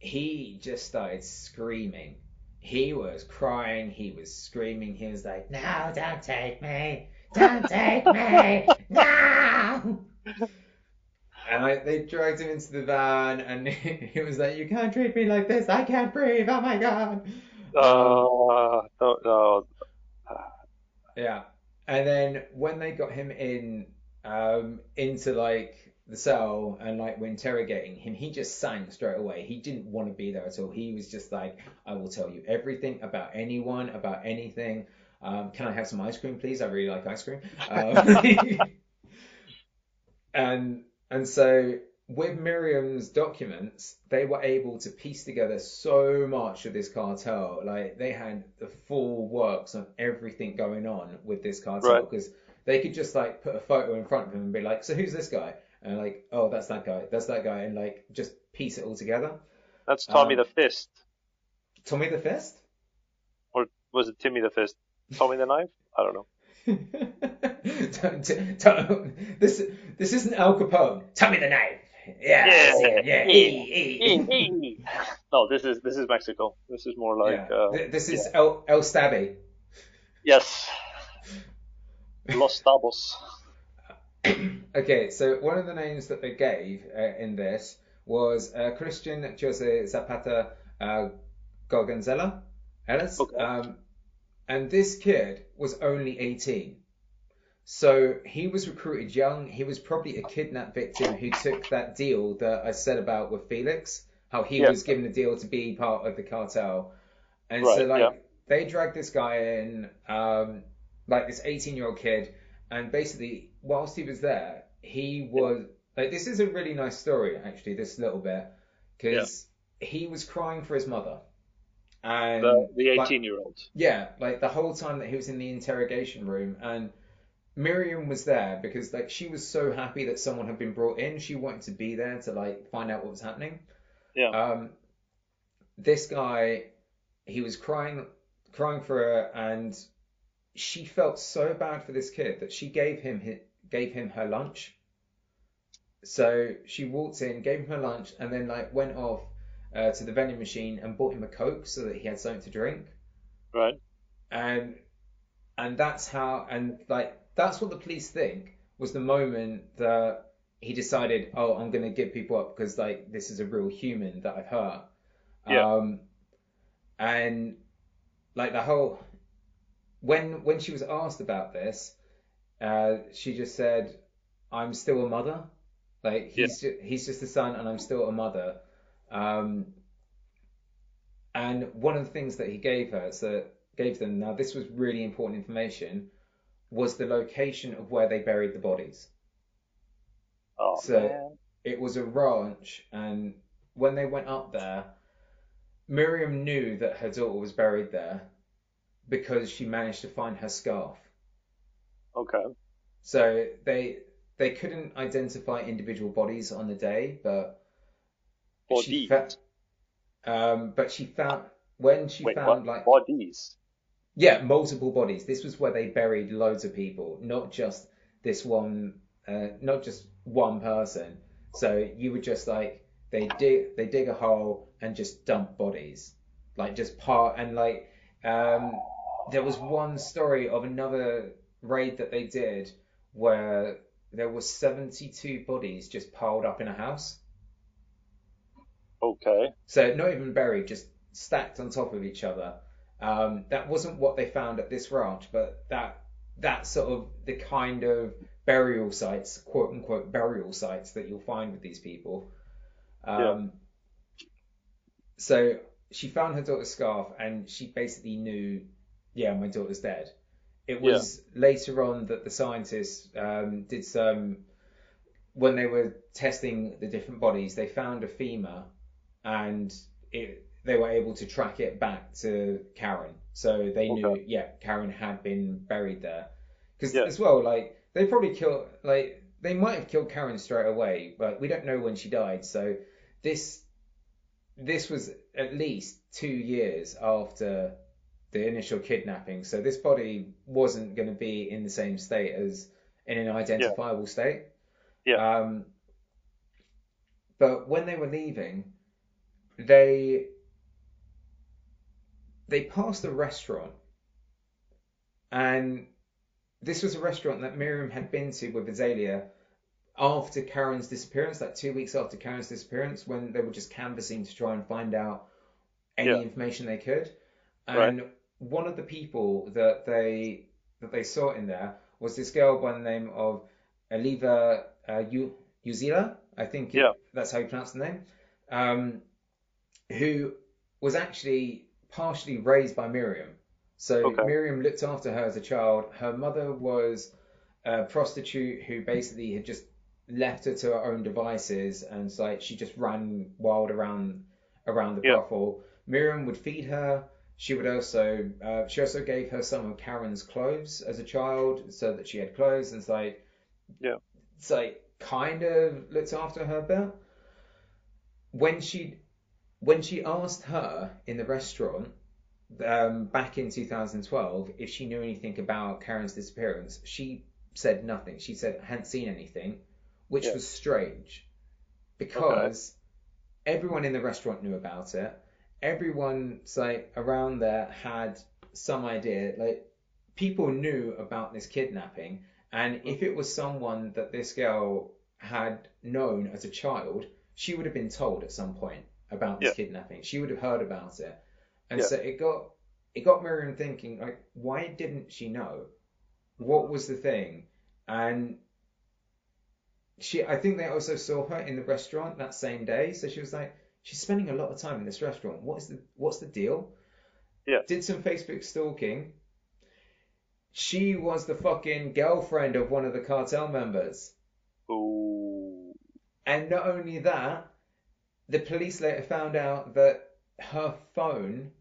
he just started screaming. He was crying. He was screaming. He was like, "No, don't take me! Don't take me! (laughs) No!" And I, they dragged him into the van, and (laughs) he was like, "You can't treat me like this. I can't breathe. Oh my god." Uh, no, no. Yeah. And then when they got him in, um, into like the cell and like were interrogating him, he just sang straight away. He didn't want to be there at all. He was just like, "I will tell you everything about anyone, about anything. Um, can I have some ice cream, please? I really like ice cream." Um, (laughs) and and so with Miriam's documents, they were able to piece together so much of this cartel. Like they had the full works on everything going on with this cartel Right. because they could just like put a photo in front of him and be like, "So who's this guy?" And like, "Oh, that's that guy. That's that guy," and like just piece it all together. That's Tommy Um, the Fist. Tommy the Fist. Or was it Timmy the Fist? Tommy the Knife? I don't know. (laughs) Don't- don't- this this isn't Al Capone. Tommy the Knife. Yeah, it, yeah. E, e. no, this is this is Mexico. This is more like Yeah. uh, this is El El Stabby. yes, (laughs) Los Tabos. (coughs) Okay, so one of the names that they gave uh, in this was uh, Christian Jose Zapata uh, Gorgonzola Ellis. Okay. Um, and this kid was only 18. So he was recruited young. He was probably a kidnap victim who took that deal that I said about with Felix, how he Yeah. was given a deal to be part of the cartel. And so, like, yeah. they dragged this guy in, um, like this 18 year old kid, and basically, whilst he was there, he was like, this is a really nice story, actually, this little bit, because he was crying for his mother. And The the like, 18 year old. yeah, like the whole time that he was in the interrogation room, and Miriam was there because like she was so happy that someone had been brought in. She wanted to be there to like find out what was happening. Yeah. Um, this guy, he was crying, crying for her, and she felt so bad for this kid that she gave him hi gave him her lunch. So she walked in, gave him her lunch, and then like went off uh, to the vending machine and bought him a coke so that he had something to drink Right. and and that's how and like that's what the police think was the moment that he decided oh i'm going to give people up because like this is a real human that i've hurt Yeah. um and like the whole when when she was asked about this uh she just said i'm still a mother like he's ju- he's just a son and i'm still a mother um and one of the things that he gave her, so gave them, now this was really important information, was the location of where they buried the bodies. Oh So- man. It was a ranch, and when they went up there, Miriam knew that her daughter was buried there because she managed to find her scarf. Okay. So they they couldn't identify individual bodies on the day, but she Bodies. fa- um, but she found when she Wait, found what? like Bodies. Yeah, multiple bodies. This was where they buried loads of people, not just this one, uh, not just one person. So you would just like they dig they dig a hole and just dump bodies, like just part and like um, there was one story of another raid that they did where there were 72 bodies just piled up in a house. Okay. So not even buried, just stacked on top of each other. Um, that wasn't what they found at this ranch, but that that's sort of the kind of burial sites, quote unquote burial sites that you'll find with these people. Um, So she found her daughter's scarf and she basically knew, yeah, my daughter's dead. It was later on that the scientists um, did some, when they were testing the different bodies, they found a femur and it, they were able to track it back to Karen. So they knew, yeah, Karen had been buried there. Because Yeah. as well, like they probably killed, like they might have killed Karen straight away, but we don't know when she died. So this this was at least two years after the initial kidnapping. So this body wasn't going to be in the same state as in an identifiable state. Yeah. Um, but when they were leaving, they they passed a restaurant, and this was a restaurant that Miriam had been to with Azalea after Karen's disappearance, like two weeks after Karen's disappearance, when they were just canvassing to try and find out any Yeah. information they could. And one of the people that they that they saw in there was this girl by the name of Aliva uh, U- Uzila, I think Yeah. that's how you pronounce the name, um, who was actually partially raised by Miriam. So Okay. Miriam looked after her as a child. Her mother was a prostitute who basically had just left her to her own devices, and it's like she just ran wild around around the Yeah. brothel. Miriam would feed her. She would also uh, she also gave her some of Karen's clothes as a child, so that she had clothes, and like Yeah. like kind of looked after her a bit. When she when she asked her in the restaurant um, back in 2012 if she knew anything about Karen's disappearance, she said nothing. She said hadn't seen anything, which Yeah. was strange because everyone in the restaurant knew about it. Everyone like around there had some idea. Like people knew about this kidnapping, and if it was someone that this girl had known as a child, she would have been told at some point about this Yeah. kidnapping. She would have heard about it, and Yeah. so it got it got Miriam thinking like, why didn't she know? What was the thing? And she, I think they also saw her in the restaurant that same day, so she was like, she's spending a lot of time in this restaurant. What is the what's the deal? Yeah. Did some Facebook stalking. She was the fucking girlfriend of one of the cartel members. Ooh. And not only that, the police later found out that her phone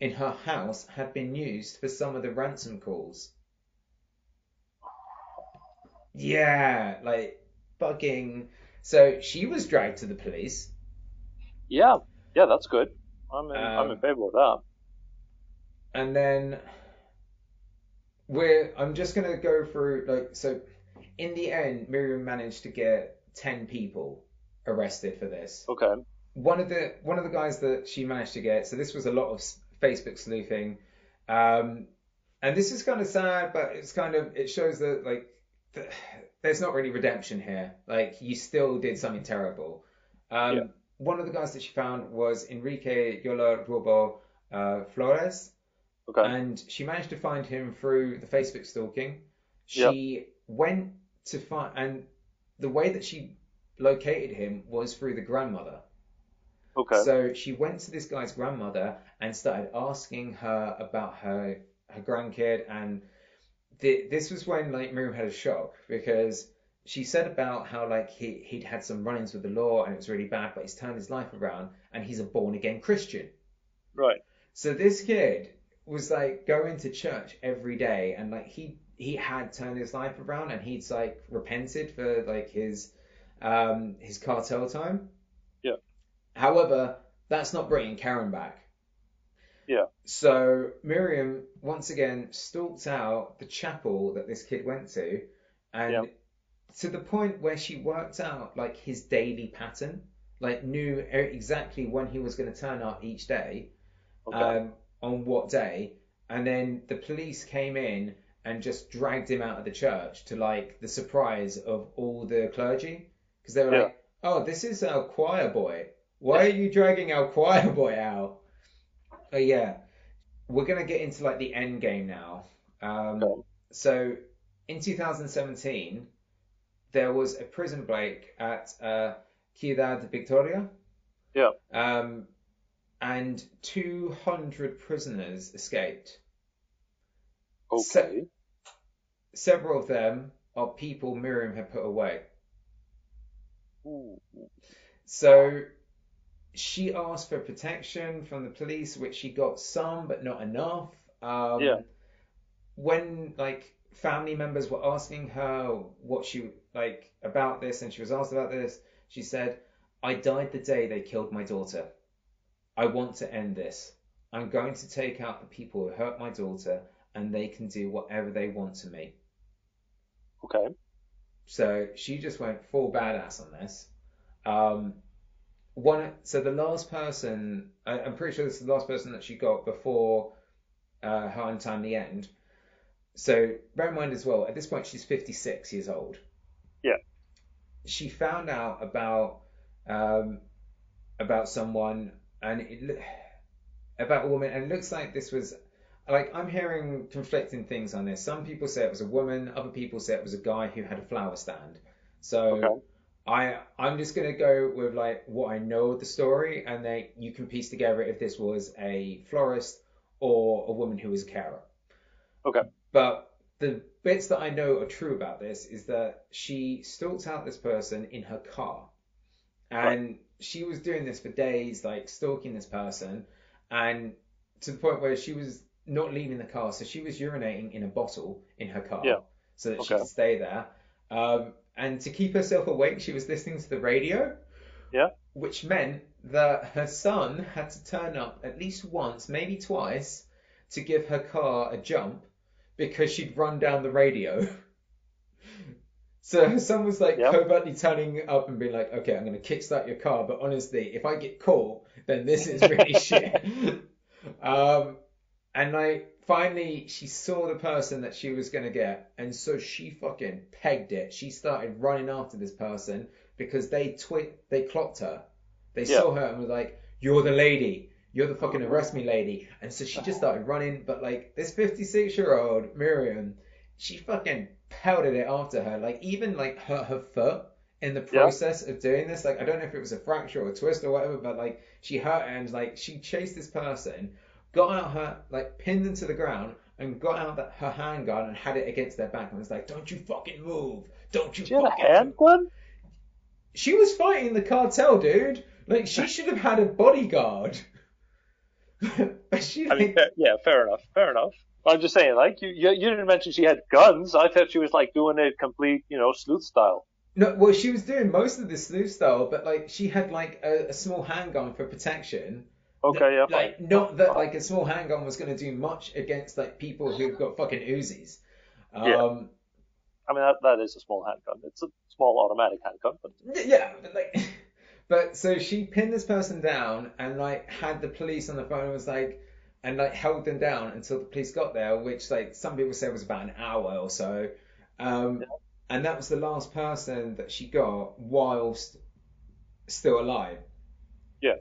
in her house had been used for some of the ransom calls. Yeah, like fucking. So she was dragged to the police. Yeah. Yeah, that's good. I'm in, I'm in Um, favor of that. and then we're I'm just gonna go through like so in the end Miriam managed to get ten people arrested for this. Okay. One of the one of the guys that she managed to get so this was a lot of Facebook sleuthing. Um and this is kind of sad but it's kind of it shows that like th- there's not really redemption here. Like you still did something terrible. Um Yeah. One of the guys that she found was Enrique Yola Robo uh, Flores Okay. and she managed to find him through the Facebook stalking. She went to find, and the way that she located him was through the grandmother. okay. So she went to this guy's grandmother and started asking her about her her grandkid, and th- this was when like Miriam had a shock because she said about how like he he'd had some run-ins with the law and it was really bad, but he's turned his life around and he's a born again Christian. right. So this kid was like going to church every day and like he he had turned his life around and he'd like repented for like his um his cartel time. Yeah. However, that's not bringing Karen back. Yeah. So Miriam once again stalked out the chapel that this kid went to and Yeah. To the point where she worked out like his daily pattern, like knew exactly when he was going to turn up each day. Okay. Um, on what day, and then the police came in and just dragged him out of the church to like the surprise of all the clergy because they were Yeah. like, "Oh, this is our choir boy. Why are you dragging our choir boy out?" Oh yeah, we're gonna get into like the end game now. Um, so in 2017, there was a prison break at uh, Ciudad Victoria. Yeah. Um, and 200 prisoners escaped. Okay. So- Several of them are people Miriam had put away. Ooh. So she asked for protection from the police, which she got some, but not enough. Um, Yeah. When like family members were asking her what she like about this, and she was asked about this, she said, "I died the day they killed my daughter. I want to end this. I'm going to take out the people who hurt my daughter, and they can do whatever they want to me." Okay. So she just went full badass on this. Um, one, so the last person, I, I'm pretty sure this is the last person that she got before uh, her untimely end. So bear in mind as well, at this point she's 56 years old. She found out about um, about someone and it, about a woman, and it looks like this was like I'm hearing conflicting things on this. Some people say it was a woman, other people say it was a guy who had a flower stand. So Okay. I I'm just gonna go with like what I know of the story, and then you can piece together if this was a florist or a woman who was a carer. Okay. But the bits that I know are true about this is that she stalked out this person in her car, and she was doing this for days, like stalking this person, and to the point where she was not leaving the car, so she was urinating in a bottle in her car, Yeah. so that she could stay there. Um, and to keep herself awake, she was listening to the radio. Yeah. Which meant that her son had to turn up at least once, maybe twice, to give her car a jump because she'd run down the radio. (laughs) So her son was like Yep. covertly turning up and being like, okay, I'm going to kickstart your car, but honestly, if I get caught, then this is really (laughs) shit. Um, and like finally she saw the person that she was going to get, and so she fucking pegged it. She started running after this person because they twi- they clocked her. They Yeah. saw her and was like, "You're the lady. You're the fucking arrest me lady." And so she just started running. But like this 56 year old Miriam, she fucking pelted it after her. Like even like hurt her foot in the Yeah. process of doing this. Like I don't know if it was a fracture or a twist or whatever, but like she hurt and like she chased this person, got out her like pinned them to the ground. And got out that, her handgun and had it against their back and was like, "Don't you fucking move! Don't you She had a fucking move." handgun? She was fighting the cartel, dude. Like she (laughs) should have had a bodyguard. But she I mean, like, yeah, fair enough, fair enough. I'm just saying, like, you, you, you didn't mention she had guns. I thought she was, like, doing it complete, you know, sleuth style. no, well, she was doing most of the sleuth style, but like she had like a, a small handgun for protection. Okay, yeah, fine. Like not that like a small handgun was going to do much against like people who've got fucking Uzis. Um, Yeah. I mean, that, that is a small handgun. It's a small automatic handgun, but Yeah, but like, but so she pinned this person down and like had the police on the phone and was like, and like held them down until the police got there, which like some people say was about an hour or so. Um, Yeah. and that was the last person that she got whilst still alive. Yeah.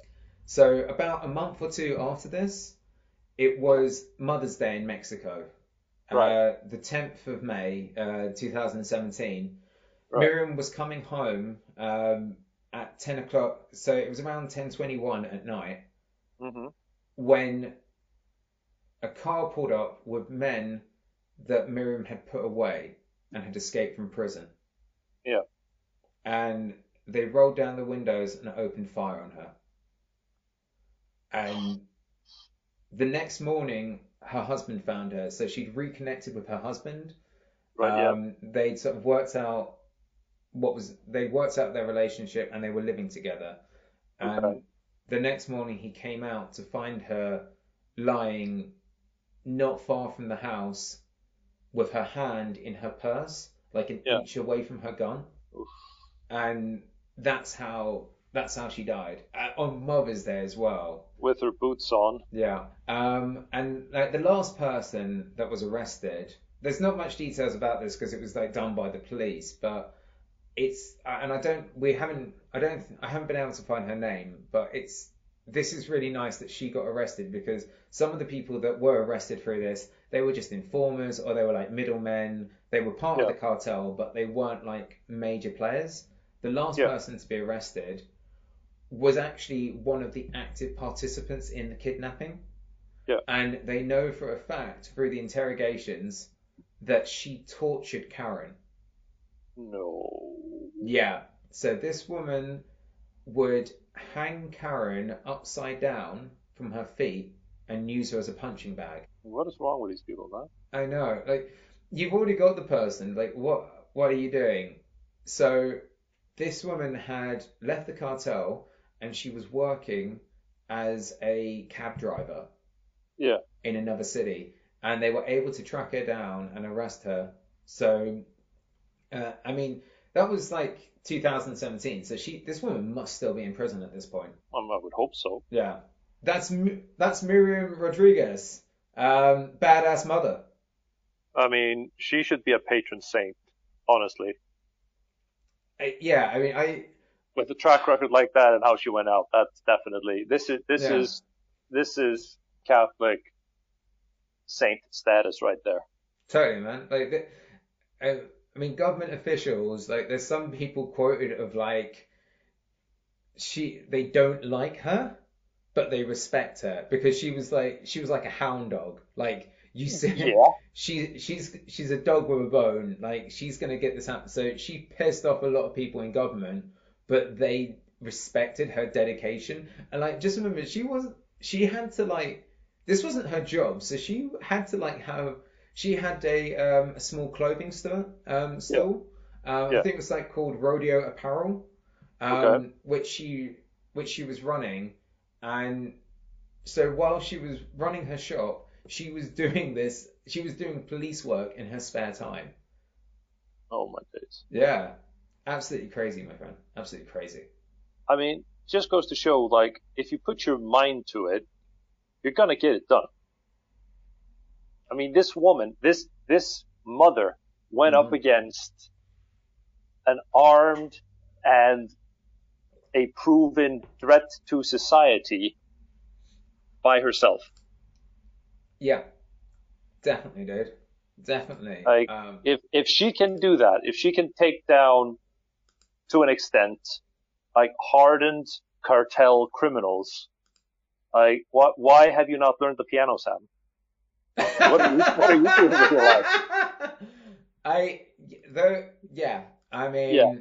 So about a month or two after this, it was Mother's Day in Mexico. Right. Uh, the 10th of May, uh, 2017. Right. Miriam was coming home um, at 10 o'clock, so it was around 10:21 at night hmm when a car pulled up with men that Miriam had put away and had escaped from prison. Yeah. And they rolled down the windows and opened fire on her. And the next morning, her husband found her, so she'd reconnected with her husband. right, yeah. Um, they'd sort of worked out what was they worked out their relationship and they were living together. And Okay. the next morning he came out to find her lying not far from the house with her hand in her purse, like an Yeah. inch away from her gun. Oof. And that's how that's how she died uh, on Mother's Day as well. With her boots on. Yeah. Um, and like the last person that was arrested, there's not much details about this because it was like done by the police, but it's uh, and I don't we haven't I don't I haven't been able to find her name, but it's this is really nice that she got arrested because some of the people that were arrested through this they were just informers or they were like middlemen they were part yeah. of the cartel but they weren't like major players the last yeah. person to be arrested was actually one of the active participants in the kidnapping yeah. and they know for a fact through the interrogations that she tortured Karen no yeah so this woman would hang Karen upside down from her feet and use her as a punching bag. What is wrong with these people, man? I know. Like, you've already got the person. Like, what? What are you doing? So, this woman had left the cartel and she was working as a cab driver. Yeah. In another city, and they were able to track her down and arrest her. So, uh, I mean, that was like 2017. So she, this woman must still be in prison at this point. Um, I would hope so. Yeah, that's that's Miriam Rodriguez, um, badass mother. I mean, she should be a patron saint, honestly. I, yeah, I mean, I with a track record like that and how she went out, that's definitely this is this yeah. is this is Catholic saint status right there. Totally, man. Like, uh, I mean, government officials, like, there's some people quoted of like, she, they don't like her, but they respect her because she was like, she was like a hound dog. Like, you see, yeah. she, she's, she's a dog with a bone. Like, she's gonna get this happen. So she pissed off a lot of people in government, but they respected her dedication. And like, just remember, she wasn't, she had to like, this wasn't her job, so she had to like have she had a um, a small clothing store um, still. Yeah. Um, yeah. I think it was like called Rodeo Apparel, um, okay. which she which she was running, and so while she was running her shop, she was doing this. She was doing police work in her spare time. Oh my days. Yeah, absolutely crazy, my friend. Absolutely crazy. I mean, just goes to show, like, if you put your mind to it, you're gonna get it done. I mean, this woman, this, this mother went mm-hmm. up against an armed and a proven threat to society by herself. Yeah, definitely, dude. Definitely. Like, um, if if she can do that, if she can take down, to an extent, like hardened cartel criminals, like what? Why have you not learned the piano, Sam? What are you What are you doing with your life? (laughs) I though yeah. I mean. Yeah.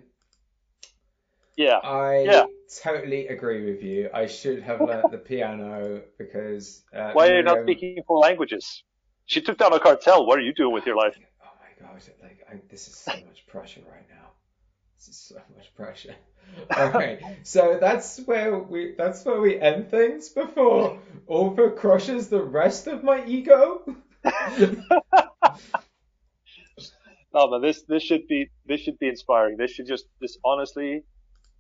Yeah. I yeah. totally agree with you. I should have learnt the piano because. Uh, (laughs) Why are you not speaking four languages? She took down a cartel. What are you doing with your life? Oh my gosh! Like, I, this is so much pressure right now. So much pressure. okay, so that's where we that's where we end things before over crushes the rest of my ego. (laughs) no, but this this should be this should be inspiring. This should just this honestly,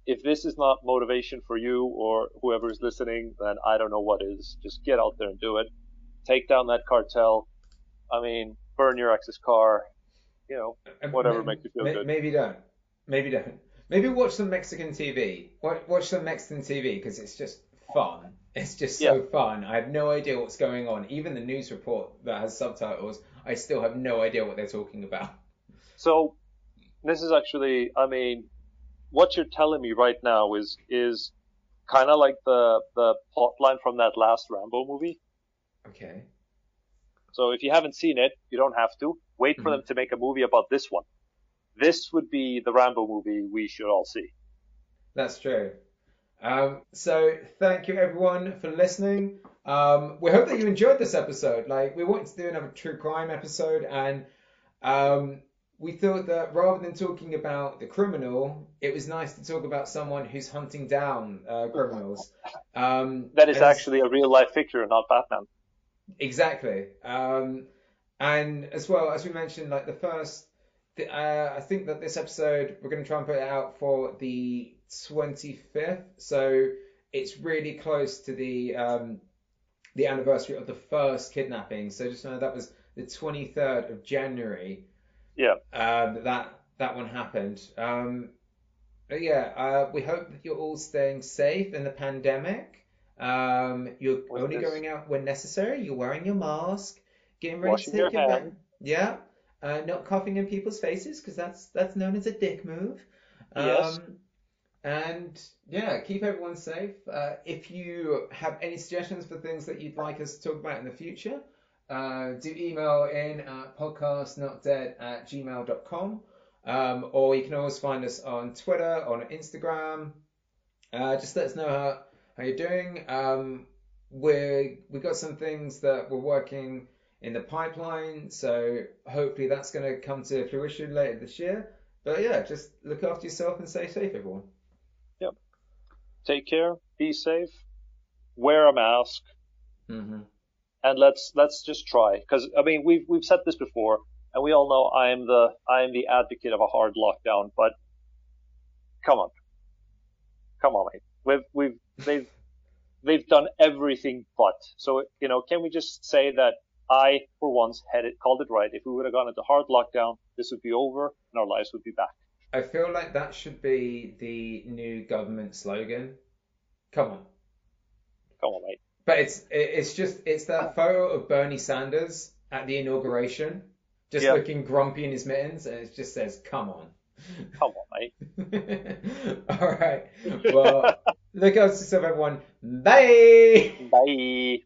if this is not motivation for you or whoever is listening, then I don't know what is. Just get out there and do it. Take down that cartel. I mean, burn your ex's car. You know, whatever maybe, makes you feel good. Maybe don't. Maybe don't. Maybe watch some Mexican TV. Watch some Mexican TV because it's just fun. It's just so yeah. fun. I have no idea what's going on. Even the news report that has subtitles, I still have no idea what they're talking about. So, this is actually, I mean, what you're telling me right now is is kind of like the the plot line from that last Rambo movie. Okay. So if you haven't seen it, you don't have to. Wait for mm-hmm. them to make a movie about this one this would be the Rambo movie we should all see. That's true. Um, so thank you everyone for listening. Um, we hope that you enjoyed this episode. Like we wanted to do another true crime episode, and um, we thought that rather than talking about the criminal, it was nice to talk about someone who's hunting down uh, criminals. Um, that is actually a real life figure, not Batman. Exactly. Um, and as well as we mentioned, like the first uh, I think that this episode we're going to try and put it out for the 25th, so it's really close to the um, the anniversary of the first kidnapping. So just know that was the 23rd of January. Yeah. Um, that that one happened. Um, but yeah, uh, we hope that you're all staying safe in the pandemic. Um, you're only this- going out when necessary. You're wearing your mask, getting ready Washing to take your hands. Yeah. Uh, not coughing in people's faces because that's that's known as a dick move. Um, Yes. And yeah, keep everyone safe. Uh, if you have any suggestions for things that you'd like us to talk about in the future, uh, do email in at podcastnotdead at gmail.com. Um, or you can always find us on Twitter, on Instagram. Uh, just let us know how, how you're doing. Um, we're, we've got some things that we're working in the pipeline, so hopefully that's going to come to fruition later this year. But yeah, just look after yourself and stay safe, everyone. Yep. Take care. Be safe. Wear a mask. Mm-hmm. and let's let's just try because I mean we've we've said this before and we all know I am the I am the advocate of a hard lockdown but come on come on mate we've we've they've they've done everything but so you know can we just say that I for once had it called it right if we would have gone into hard lockdown this would be over and our lives would be back I feel like that should be the new government slogan. Come on. come on mate But it's it's just it's that photo of Bernie Sanders at the inauguration, just Yeah. looking grumpy in his mittens, and it just says, "Come on." come on mate (laughs) All right. Well, (laughs) look out yourself, everyone. Bye. bye